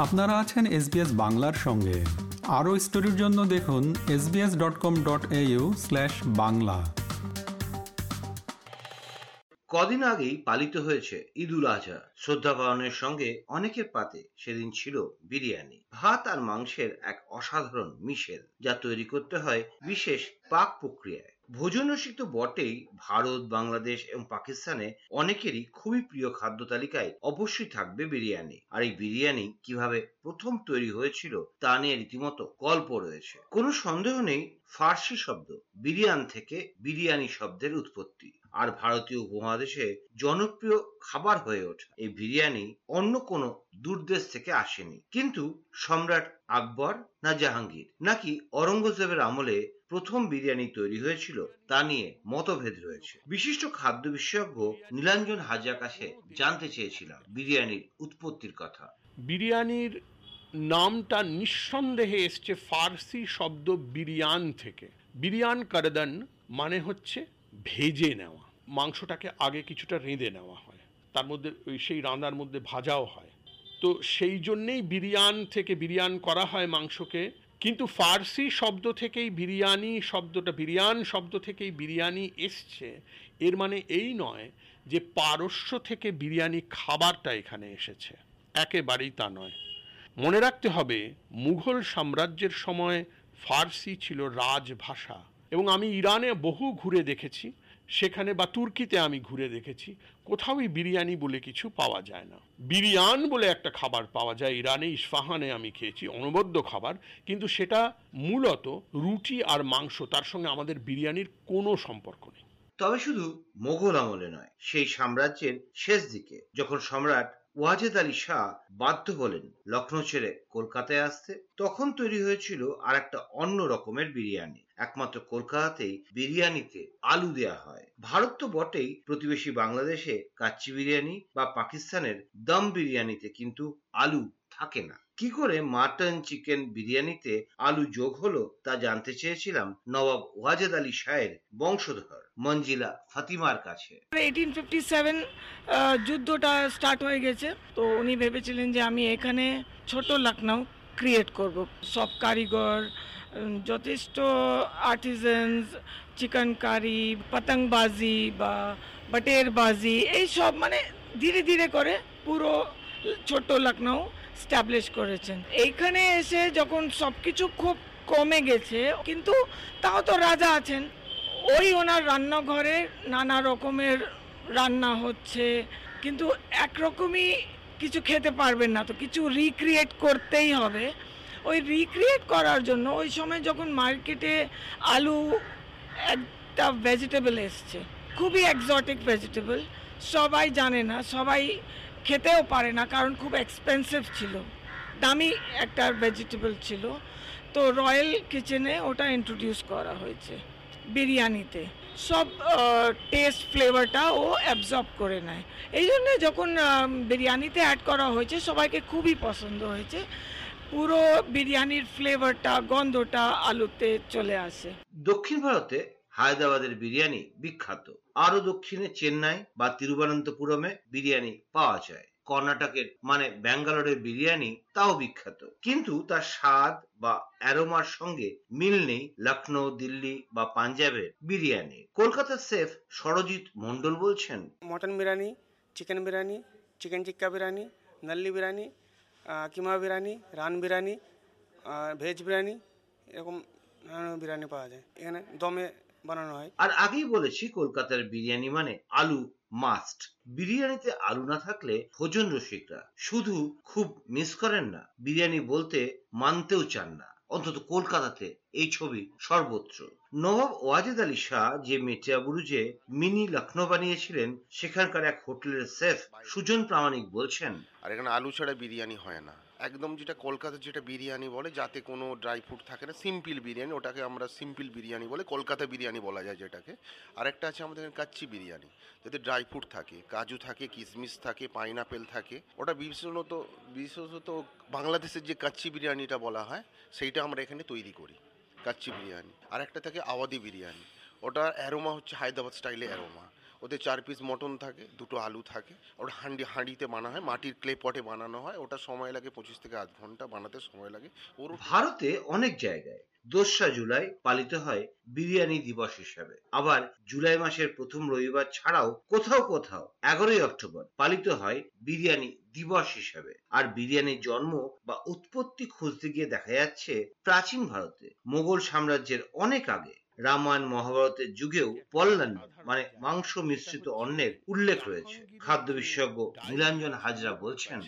আপনারা আছেন এসবিএস বাংলার সঙ্গে। আরও স্টোরির জন্য দেখুন SBS dot com dot slash Bangla. কদিন আগেই পালিত হয়েছে ঈদ উল আজহা। শ্রদ্ধা পালনের সঙ্গে অনেকের পাতে সেদিন ছিল বিরিয়ানি। ভাত আর মাংসের এক অসাধারণ মিশেল যা তৈরি করতে হয় বিশেষ পাক প্রক্রিয়ায়। ভোজন রসিক তো বটেই। ভারত, বাংলাদেশ এবং পাকিস্তানে অনেকেরই খুবই প্রিয় খাদ্য তালিকায় অবশ্যই থাকবে বিরিয়ানি। আর এই বিরিয়ানি কীভাবে প্রথম তৈরি হয়েছিল তা নিয়ে রীতিমতো গল্প রয়েছে। কোনো সন্দেহ নেই, ফার্সি শব্দ বিরিয়ান থেকে বিরিয়ানি শব্দের উৎপত্তি। আর ভারতীয় উপমহাদেশে জনপ্রিয় খাবার হয়ে ওঠে। এই বিরিয়ানি অন্য কোনো দূরদেশ থেকে আসেনি। কিন্তু সম্রাট আকবর না জাহাঙ্গীর নাকি অরঙ্গজেবের আমলে প্রথম বিরিয়ানি তৈরি হয়েছিল, তা নিয়ে মতভেদ রয়েছে। বিশিষ্ট খাদ্য বিশেষজ্ঞ নীলাঞ্জন হাজার কাছে জানতে চেয়েছিলাম বিরিয়ানির উৎপত্তির কথা। বিরিয়ানির নামটা নিঃসন্দেহে এসছে ফার্সি শব্দ বিরিয়ান থেকে। বিরিয়ান কারদান মানে হচ্ছে ভেজে নেওয়া। মাংসটাকে আগে কিছুটা রেঁধে নেওয়া হয়। তার মধ্যে ওই সেই রান্নার মধ্যে ভাজাও হয়। তো সেই জন্যেই বিরিয়ান থেকে বিরিয়ান করা হয় মাংসকে। কিন্তু ফার্সি শব্দ থেকেই বিরিয়ানি শব্দটা, বিরিয়ান শব্দ থেকেই বিরিয়ানি এসছে। এর মানে এই নয় যে পারস্য থেকে বিরিয়ানি খাবারটা এখানে এসেছে। একেবারেই তা নয়। মনে রাখতে হবে, মুঘল সাম্রাজ্যের সময় ফার্সি ছিল রাজভাষা। এবং আমি ইরানে বহু ঘুরে দেখেছি। সেখানে বা তুর্কিতে আমি ঘুরে দেখেছি। কোথাওই বিরিয়ানি বলে কিছু পাওয়া যায় না। বিরিয়ান বলে একটা খাবার পাওয়া যায়, ইরানে ইস্পাহানে আমি খেয়েছি, অনবদ্য খাবার। কিন্তু সেটা মূলত রুটি আর মাংস, তার সঙ্গে আমাদের বিরিয়ানির কোনো সম্পর্ক নেই। তবে শুধু মোগল আমলে নয়, সেই সাম্রাজ্যের শেষ দিকে, যখন সম্রাট ওয়াজেদ আলী শাহ বাধ্য হলেন লখনৌ ছেড়ে কলকাতায় আসতে। তখন তৈরি হয়েছিল আর একটা অন্য রকমের বিরিয়ানি। একমাত্র কলকাতাতেই বিরিয়ানিতে আলু দেয়া হয়। ভারত তো বটেই প্রতিবেশী বাংলাদেশে কাচ্চি বিরিয়ানি বা পাকিস্তানের দম বিরিয়ানিতে কিন্তু আলু থাকে না। কি করে মাটন, চিকেন বিরিয়ানিতে আলু যোগ হলো তা জানতে চেয়েছিলাম নবাব ওয়াজেদ আলী শাহের বংশধর মঞ্জিলা ফাতিমার কাছে। এইটিন ফিফটি সেভেন যুদ্ধটা স্টার্ট হয়ে গেছে। তো উনি ভেবেছিলেন যে আমি এখানে ছোট লখনৌ ক্রিয়েট করব। সব কারিগর যথেষ্ট আর্টিজেন্স চিকেন কারি পতঙ্গবাজি বা বটেরবাজি এই সব মানে ধীরে ধীরে করে পুরো ছোট লখনৌ স্ট্যাবলিশ করেছেন। এইখানে এসে যখন সব কিছু খুব কমে গেছে, কিন্তু তাও তো রাজা আছেন। ওই ওনার রান্নাঘরে নানা রকমের রান্না হচ্ছে, কিন্তু একরকমই কিছু খেতে পারবেন না তো, কিছু রিক্রিয়েট করতেই হবে। ওই রিক্রিয়েট করার জন্য ওই সময় যখন মার্কেটে আলু একটা ভেজিটেবল এসছে, খুবই এক্সটিক ভেজিটেবল সবাই জানে না, সবাই খেতেও পারে না, কারণ খুব এক্সপেন্সিভ ছিল। দামি একটা ভেজিটেবল ছিল। তো রয়্যাল কিচেনে ওটা ইন্ট্রোডিউস করা হয়েছে বিরিয়ানিতে। সব টেস্ট ফ্লেভারটা ও অ্যাবজর্ব করে নেয়। এই জন্যে যখন বিরিয়ানিতে অ্যাড করা হয়েছে, সবাইকে খুবই পছন্দ হয়েছে। পুরো বিরিয়ানির ফ্লেভারটা গন্ধটা আলুতে চলে আসে। দক্ষিণ ভারতে হায়দ্রাবাদের বিরিয়ানি বিখ্যাত। আরও দক্ষিণে চেন্নাই বা তিরুবনন্তপুরমে বিরিয়ানি পাওয়া যায়। কর্ণাটকের মানে ব্যাঙ্গালোরের বিরিয়ানি তাও বিখ্যাত। কিন্তু তার স্বাদ বা অ্যারোমার সঙ্গে মিল নেই লখনৌ, দিল্লি বা পাঞ্জাবের বিরিয়ানি। কলকাতার সেফ সরজিৎ মন্ডল বলছেন, mutton biryani, chicken biryani, chicken tikka biryani, nalli biryani keema biryani, raan biryani veg biryani, এরকম বিরিয়ানি পাওয়া যায়। এখানে দমে বানানো হয়। আর আগেই বলেছি কলকাতার বিরিয়ানি মানে আলু মাস্ট বিরিয়ানিতে আলু না থাকলে ভোজন রসিকরা। শুধু খুব মিস করেন না বিরিয়ানি বলতে মানতেও চান না। অন্তত কলকাতাতে এই ছবি সর্বত্র। নবাব ওয়াজেদ আলী শাহ যে মেটিয়া বুরুজে মিনি লখনৌ বানিয়েছিলেন সেখানকার এক হোটেলের সেফ সুজন প্রামাণিক বলছেন আর এখানে আলু ছাড়া বিরিয়ানি হয় না। একদম যেটা কলকাতার যেটা বিরিয়ানি বলে, যাতে কোনো ড্রাই ফ্রুট থাকে না সিম্পল বিরিয়ানি, ওটাকে আমরা সিম্পল বিরিয়ানি বলে কলকাতা বিরিয়ানি বলা যায় যেটাকে। আরেকটা আছে আমাদের কাচ্চি বিরিয়ানি, যাতে ড্রাই ফ্রুট থাকে, কাজু থাকে, কিশমিশ থাকে পাইনাপেল থাকে। ওটা বিশেষত বিশেষত বাংলাদেশের যে কাচ্চি বিরিয়ানিটা বলা হয়, সেইটা আমরা এখানে তৈরি করি, কাচ্চি বিরিয়ানি। আর একটা থাকে আওয়াদি বিরিয়ানি ওটা অ্যারোমা হচ্ছে হায়দ্রাবাদ স্টাইলে অ্যারোমা ওতে চার পিস মটন থাকে, দুটো আলু থাকে, ওটা হাঁডি, হাঁড়িতে বানা হয়, মাটির ক্লে পটে বানানো হয়, ওটা সময় লাগে পঁচিশ থেকে আধ ঘণ্টা বানাতে সময় লাগে। ওর ভারতে অনেক জায়গায় দোসরা জুলাই পালিত হয় বিরিয়ানি দিবস হিসাবে। আবার জুলাই মাসের প্রথম রবিবার ছাড়াও কোথাও কোথাও এগারোই অক্টোবর পালিত হয় বিরিয়ানি দিবস হিসাবে। আর বিরিয়ানির জন্ম বা উৎপত্তি খুঁজতে গিয়ে দেখা যাচ্ছে প্রাচীন ভারতে, মোগল সাম্রাজ্যের অনেক আগে। রামায়ণ মহাভারতের যুগেও পল্লান মানে মাংস মিশ্রিত অন্নের উল্লেখ রয়েছে। খাদ্য বিশেষজ্ঞ নীলাঞ্জন হাজরা বলছেন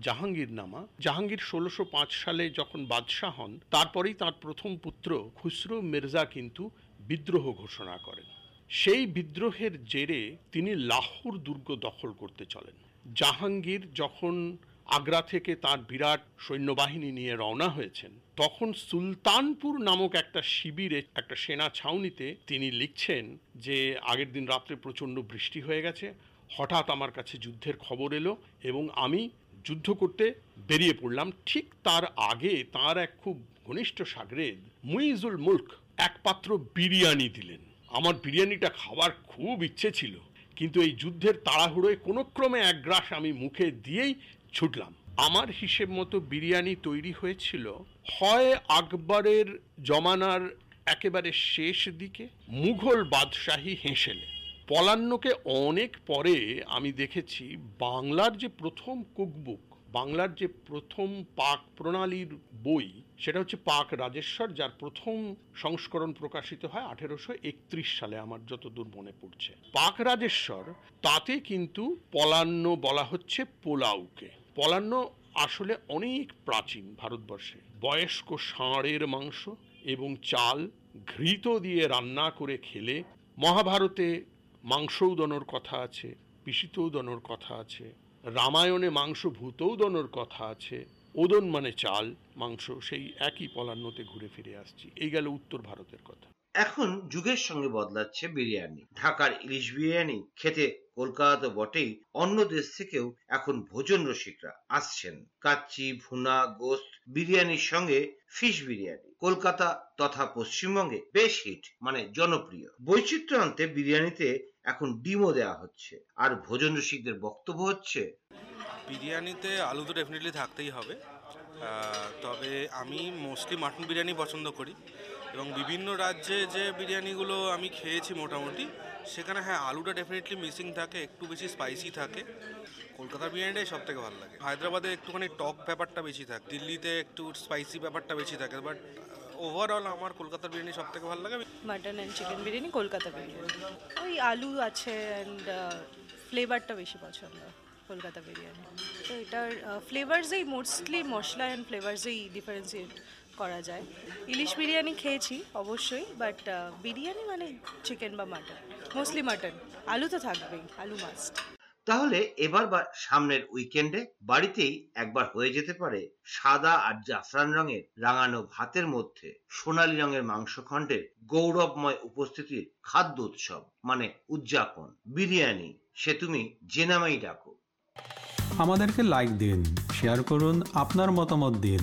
জাহাঙ্গীর নামা জাহাঙ্গীর ষোলোশো সালে যখন বাদশাহ হন, তারপরেই তার প্রথম পুত্র খুসরু মির্জা কিন্তু বিদ্রোহ ঘোষণা করেন। সেই বিদ্রোহের জেরে তিনি লাহোর দুর্গ দখল করতে চলেন। জাহাঙ্গীর যখন আগ্রা থেকে তার বিরাট সৈন্যবাহিনী নিয়ে রওনা হয়েছেন। তখন সুলতানপুর নামক একটা শিবিরে একটা সেনা ছাউনিতে তিনি লিখছেন যে, আগের দিন রাত্রে প্রচণ্ড বৃষ্টি হয়ে গেছে। হঠাৎ আমার কাছে যুদ্ধের খবর এলো এবং আমি যুদ্ধ করতে বেরিয়ে পড়লাম। ঠিক তার আগে তার এক খুব ঘনিষ্ঠ সাগরেদ মুইজুল মুল্ক এক পাত্র বিরিয়ানি দিলেন। আমার বিরিয়ানিটা খাওয়ার খুব ইচ্ছে ছিল, কিন্তু এই যুদ্ধের তাড়াহুড়োয় কোনো ক্রমে এক গ্রাস আমি মুখে দিয়েই ছুটলাম। আমার হিসেব মতো বিরিয়ানি তৈরি হয়েছিল হয় আকবরের জমানার একেবারে শেষ দিকে, মুঘল বাদশাহী হেঁসেলে। পলান্নকে অনেক পরে আমি দেখেছি বাংলার যে প্রথম কুকবুক, বাংলার যে প্রথম পাক প্রণালীর বই, সেটা হচ্ছে পাক রাজেশ্বর, যার প্রথম সংস্করণ প্রকাশিত হয় আঠেরোশো একত্রিশ সালে, আমার যতদূর মনে পড়ছে। পাক রাজেশ্বর, তাতে কিন্তু পলান্ন বলা হচ্ছে পোলাউকে পলান্ন আসলে অনেক প্রাচীন ভারতবর্ষে। বয়স্ক ষাঁড়ের মাংস এবং চাল ঘৃত দিয়ে রান্না করে খেলে মহাভারতে মাংসৌদনোর কথা আছে পিসিতৌদনোর কথা আছে, রামায়ণে মাংস ভূতৌদনোর কথা আছে ওদন মানে চাল, মাংস, সেই একই পলান্নতে ঘুরে ফিরে আসছি। এই গেল উত্তর ভারতের কথা। এখন যুগের সঙ্গে বদলাচ্ছে বিরিয়ানি। ঢাকার ইলিশ বিরিয়ানি খেতে কলকাতা তো বটেই, অন্য দেশ থেকেও এখন ভোজন রসিকরা আসছেন। কাচ্চি, ভুনা, গোস্ত, বিরিয়ানির সঙ্গে ফিশ বিরিয়ানি। কলকাতা তথা পশ্চিমবঙ্গে বেশ হিট মানে জনপ্রিয়। বৈচিত্র্য আনতে বিরিয়ানিতে এখন ডিমও দেওয়া হচ্ছে। আর ভোজন রসিকদের বক্তব্য হচ্ছে, বিরিয়ানিতে আলু তো ডেফিনেটলি থাকতেই হবে। তবে আমি মোস্টলি মাটন বিরিয়ানি পছন্দ করি। এবং বিভিন্ন রাজ্যে যে বিরিয়ানিগুলো আমি খেয়েছি মোটামুটি, সেখানে হ্যাঁ আলুটা ডেফিনেটলি মিসিং থাকে, একটু বেশি স্পাইসি থাকে। কলকাতার বিরিয়ানিটাই সব থেকে ভালো লাগে। হায়দ্রাবাদে একটুখানি টক ব্যাপারটা বেশি থাকে, দিল্লিতে একটু স্পাইসি ব্যাপারটা বেশি থাকে বাট ওভারঅল আমার কলকাতার বিরিয়ানি সব থেকে ভালো লাগে। Mutton and chicken biryani, Kolkata biryani. ওই আলু আছে অ্যান্ড ফ্লেভারটা বেশি পছন্দ, কলকাতা বিরিয়ানি। তো এটার ফ্লেভার্সেই মোস্টলি মশলা অ্যান্ড ফ্লেভার্সেই ডিফারেন্সিয়েট করা যায়। ইলিশ বিরিয়ানি খেয়েছি অবশ্যই বাট বিরিয়ানি মানে চিকেন বা মাটন মোস্টলি মাটন আলু তো থাকবেই আলু মাস্ট তাহলে এবার বা সামনের উইকেন্ডে বাড়িতেই একবার হয়ে যেতে পারে সাদা আর জাফরান রঙের রাঙানো ভাতের মধ্যে সোনালী রঙের মাংসখণ্ডের গৌরবময় উপস্থিতির খাদ্য উৎসব মানে উদযাপন বিরিয়ানি সে তুমি যে নামেই ডাকো। আমাদেরকে লাইক দিন শেয়ার করুন আপনার মতামত দিন।